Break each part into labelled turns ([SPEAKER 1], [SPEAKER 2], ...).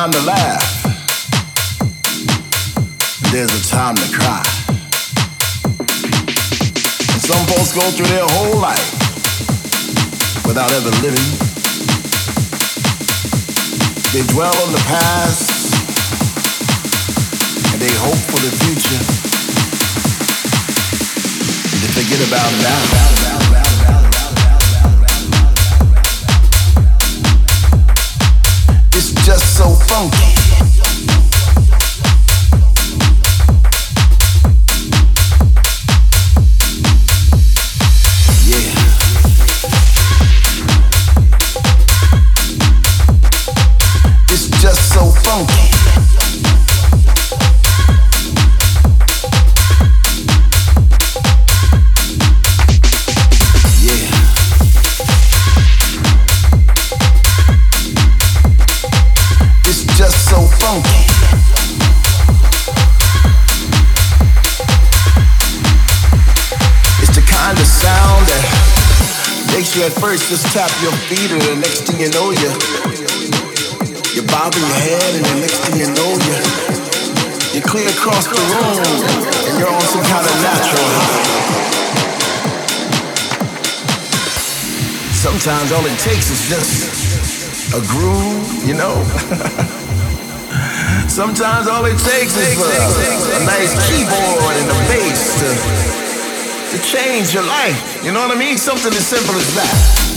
[SPEAKER 1] time to laugh. There's a time to cry. And some folks go through their whole life without ever living. They dwell on the past and they hope for the future. They forget about it now. So funky. At first just tap your feet, and the next thing you know, you you're bobbing your head, and the next thing you know, you you're clear across the room, and you're on some kind of natural high. Sometimes all it takes is just a groove, you know. Sometimes all it takes is a, a nice keyboard and a bass to, to change your life. You know what I mean? Something as simple as that.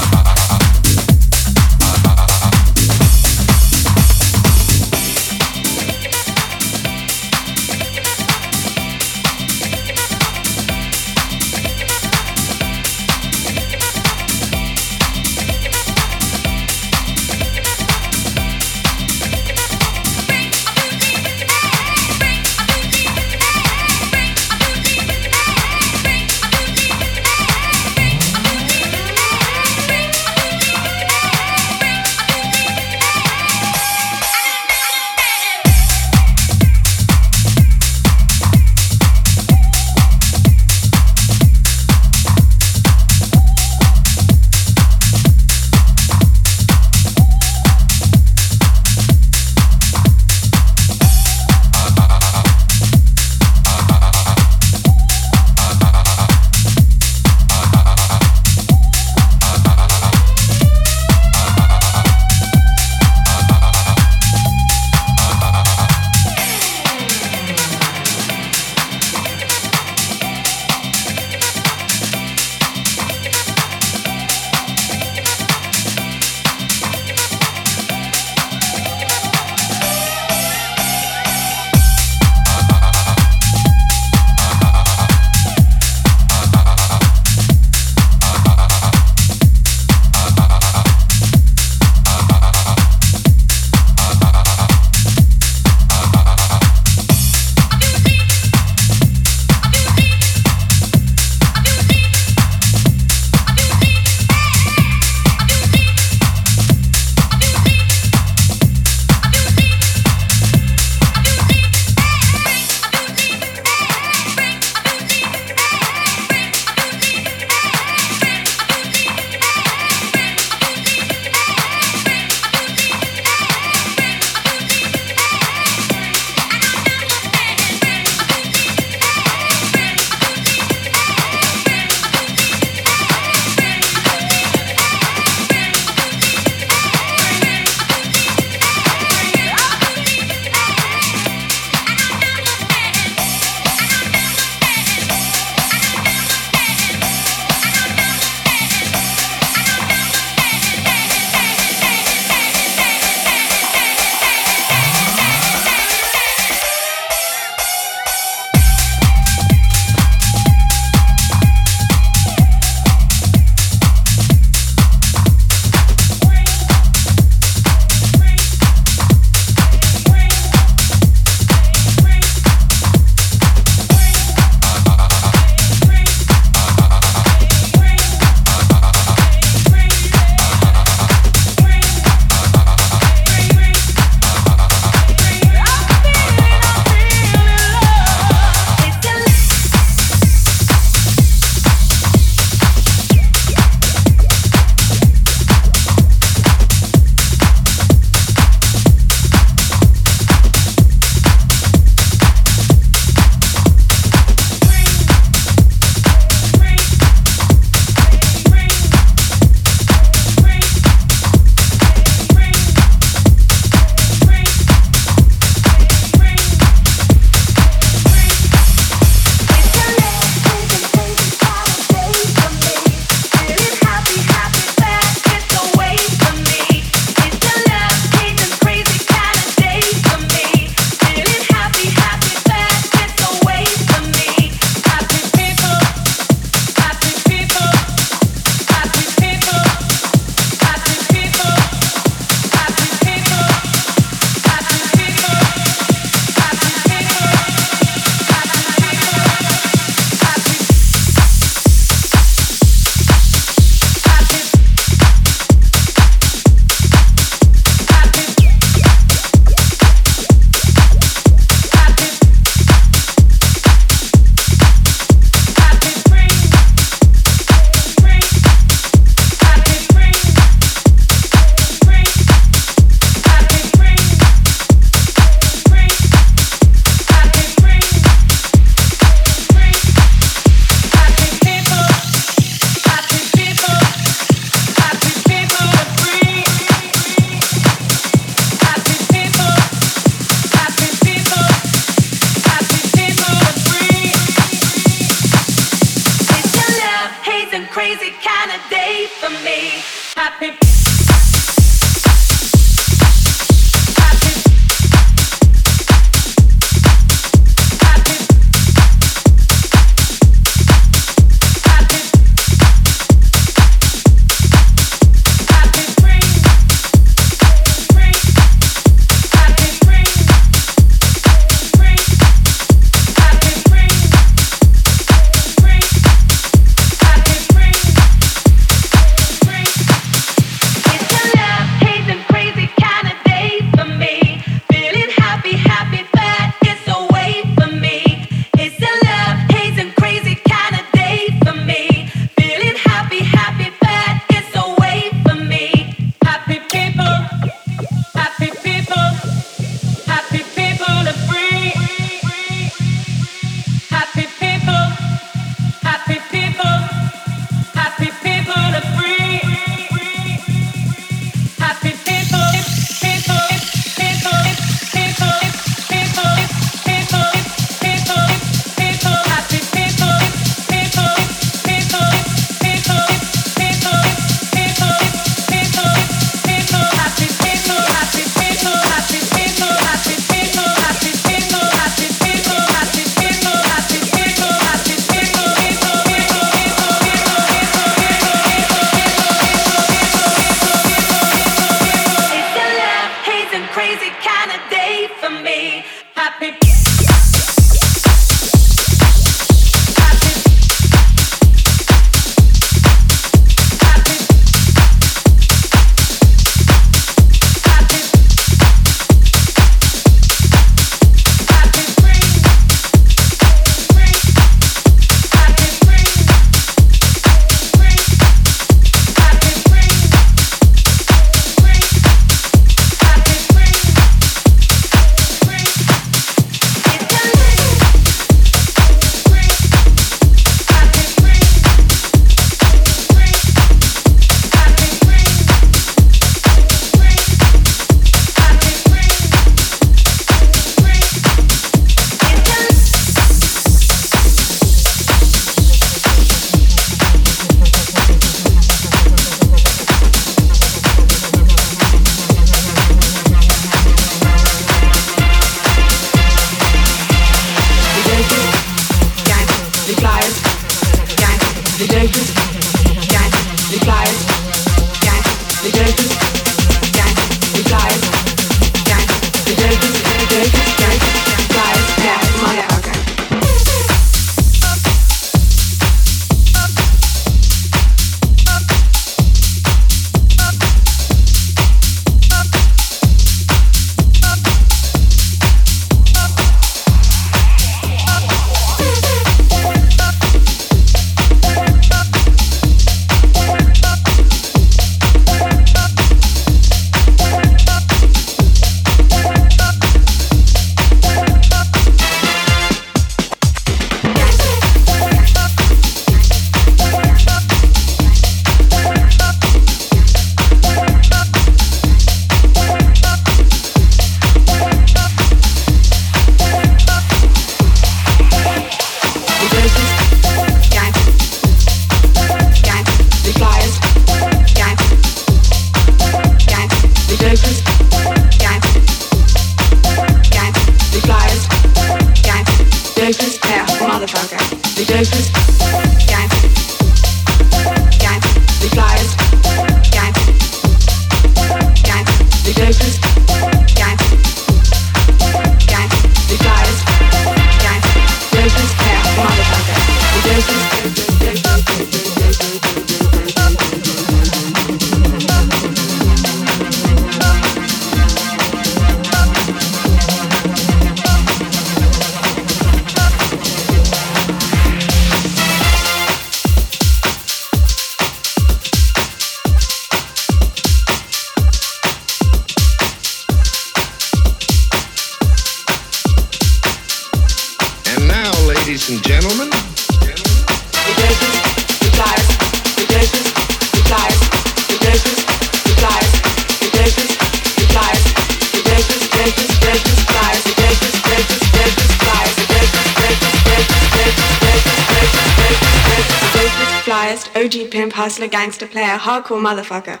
[SPEAKER 2] OG pimp, hustler, gangster, player, hardcore motherfucker.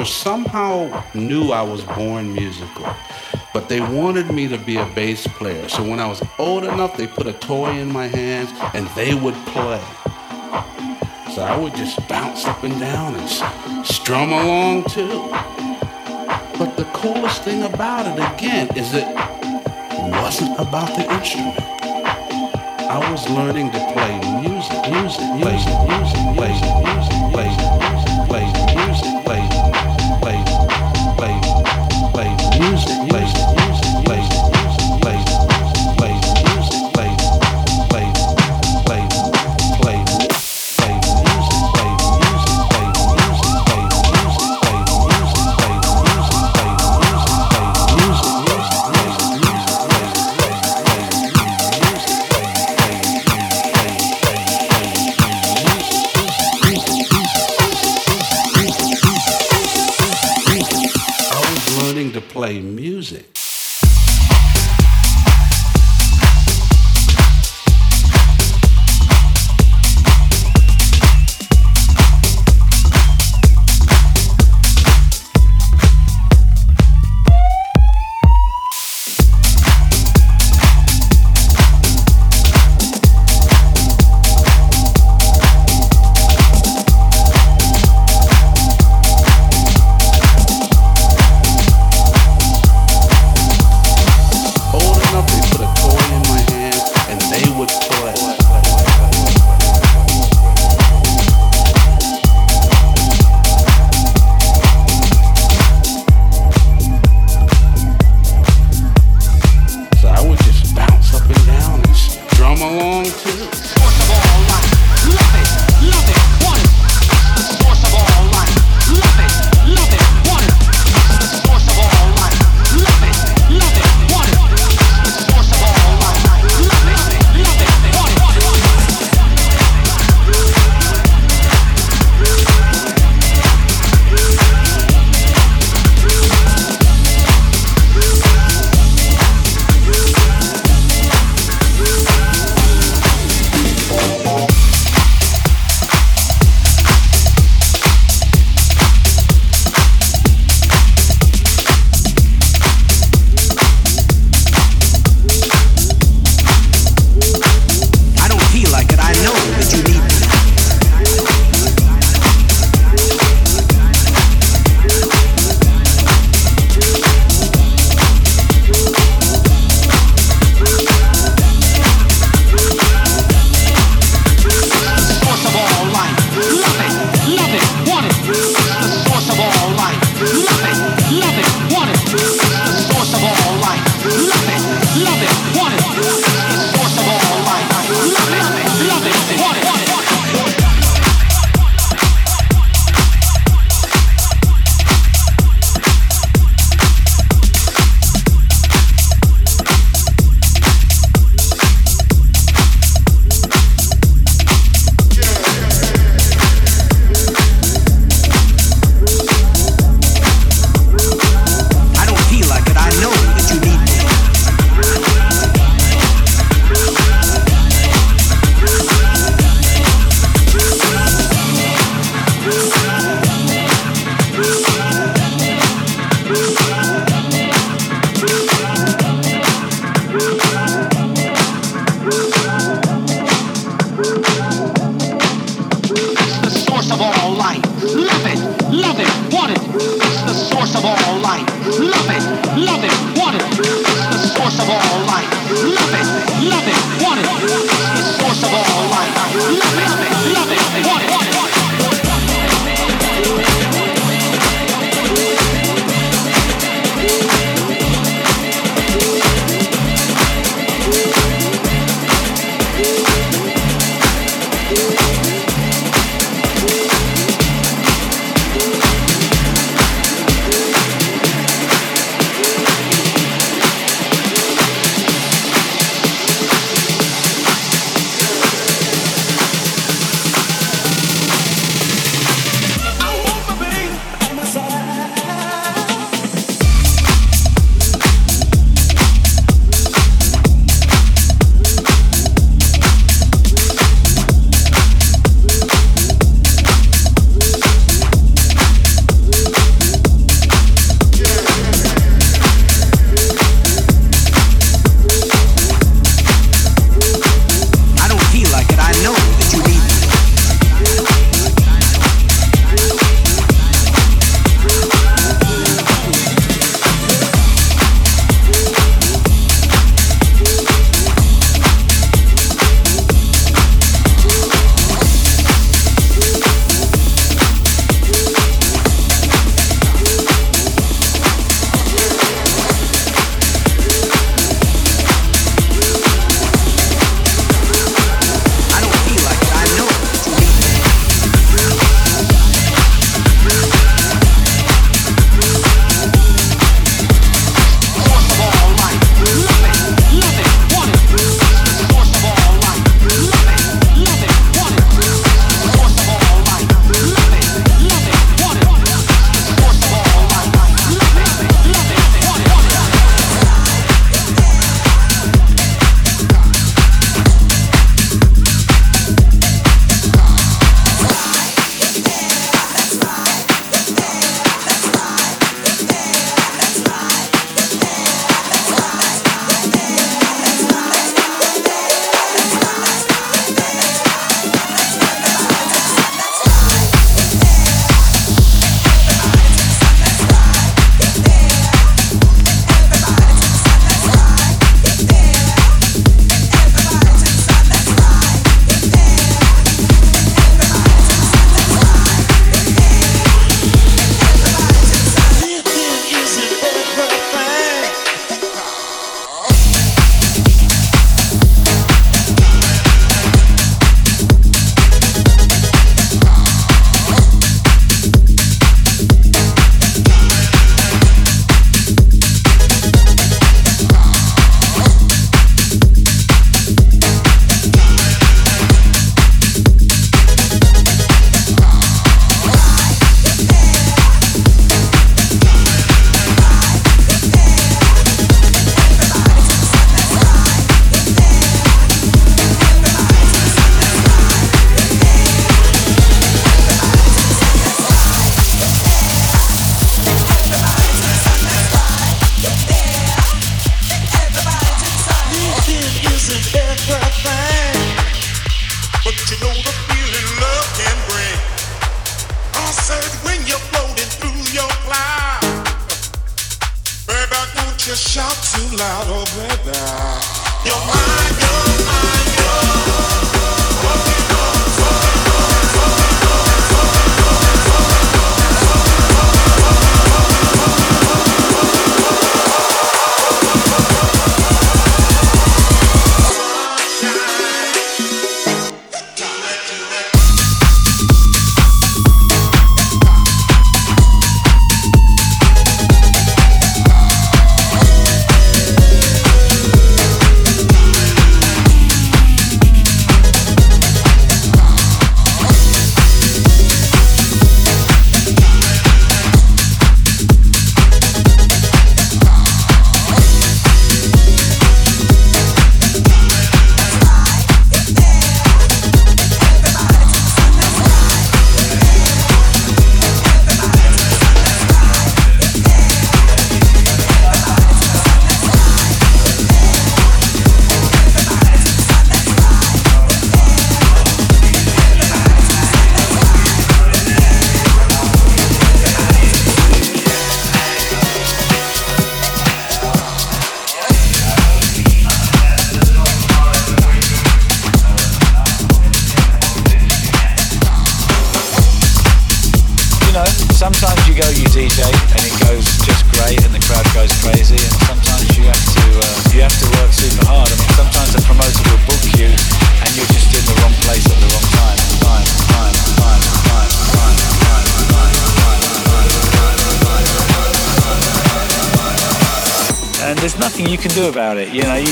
[SPEAKER 3] My brothers somehow knew I was born musical, but they wanted me to be a bass player. So when I was old enough, they put a toy in my hands and they would play. So I would just bounce up and down and strum along too. But the coolest thing about it, again, is it wasn't about the instrument. I was learning to play music, music, music, music, music, music, music, music, music,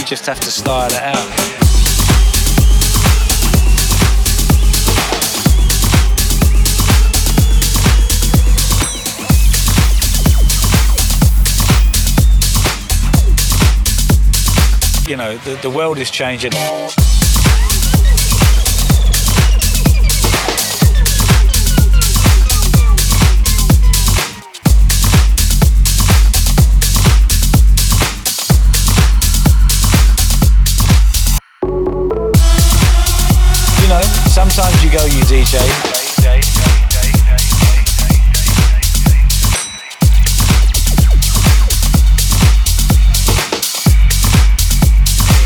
[SPEAKER 4] just have to style it out. You know, the, the world is changing. DJ.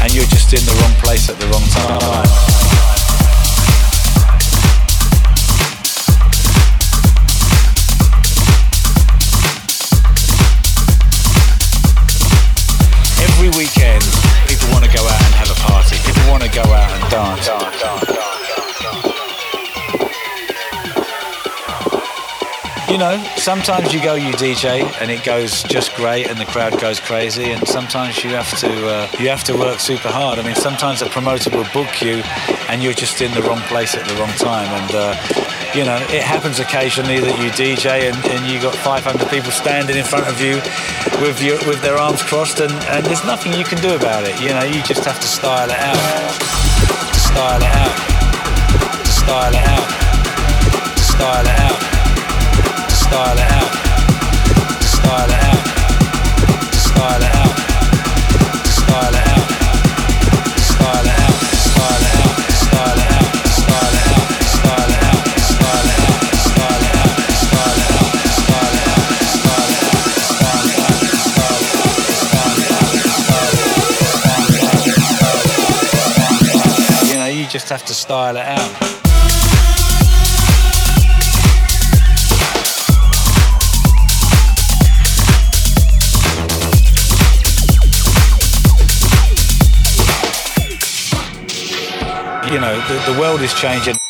[SPEAKER 4] And you're just in the wrong place at the wrong time. Sometimes you go you DJ and it goes just great and the crowd goes crazy, and sometimes you have to uh, you have to work super hard. I mean, sometimes a promoter will book you and you're just in the wrong place at the wrong time, and uh, you know it happens occasionally that you DJ and, and you got 500 people standing in front of you with your with their arms crossed, and, and there's nothing you can do about it. You know, you just have to style it out, to style it out, to style it out, to style it out have to style it out. The, the world is changing.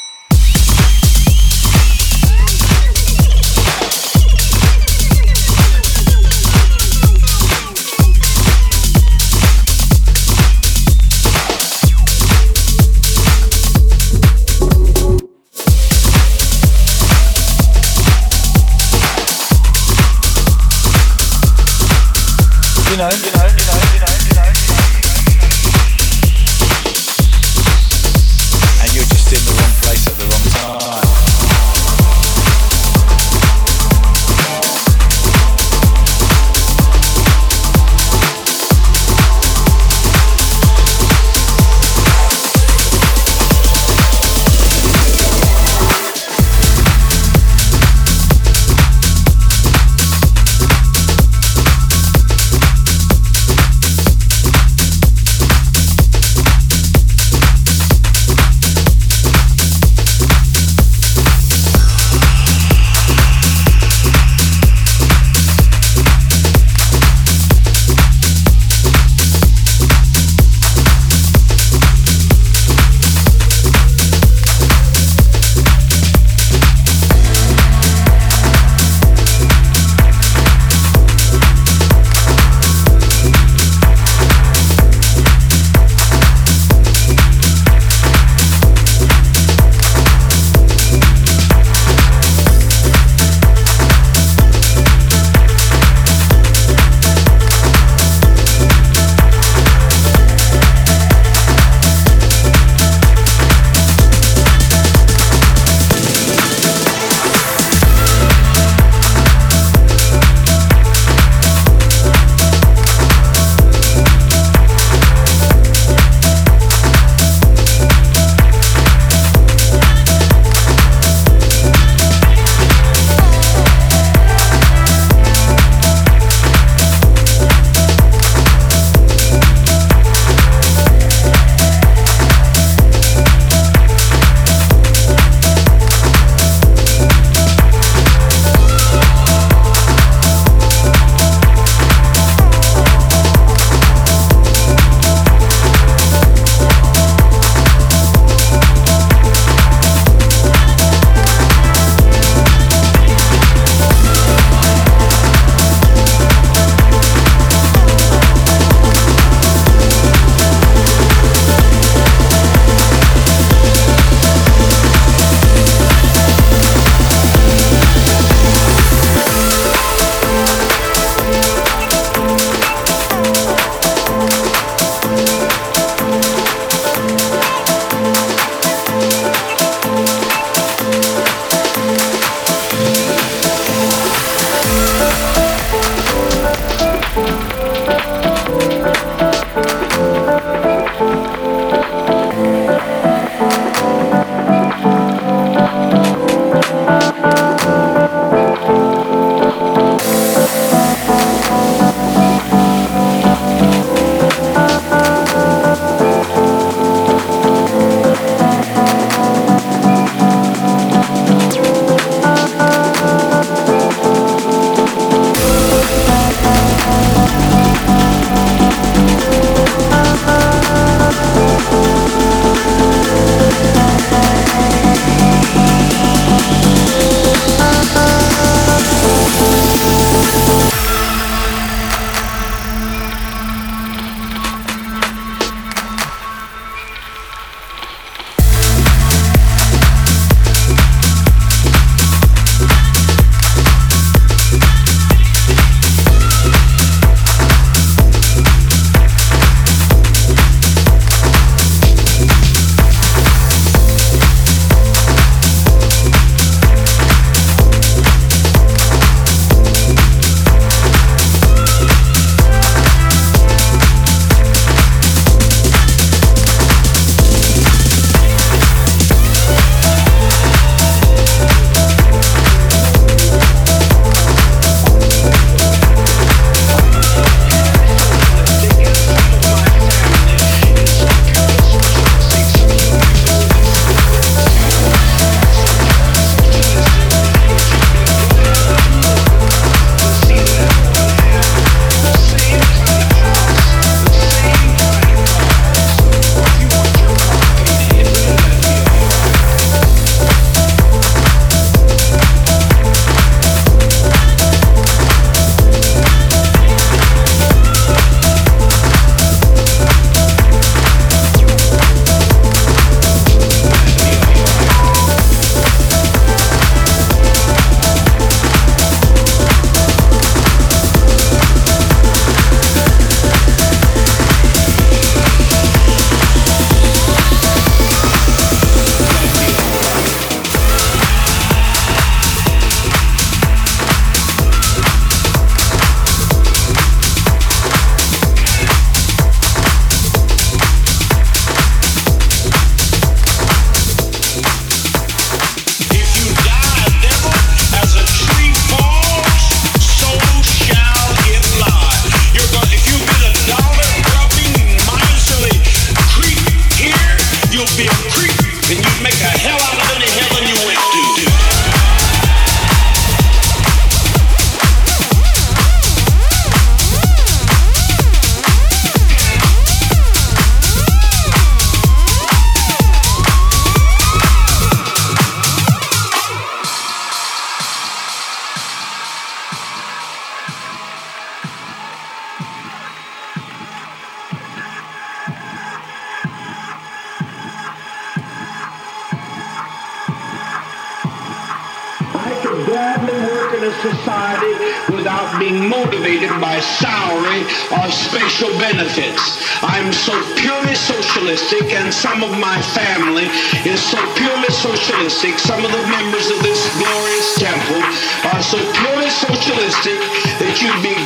[SPEAKER 5] socialistic that you'd be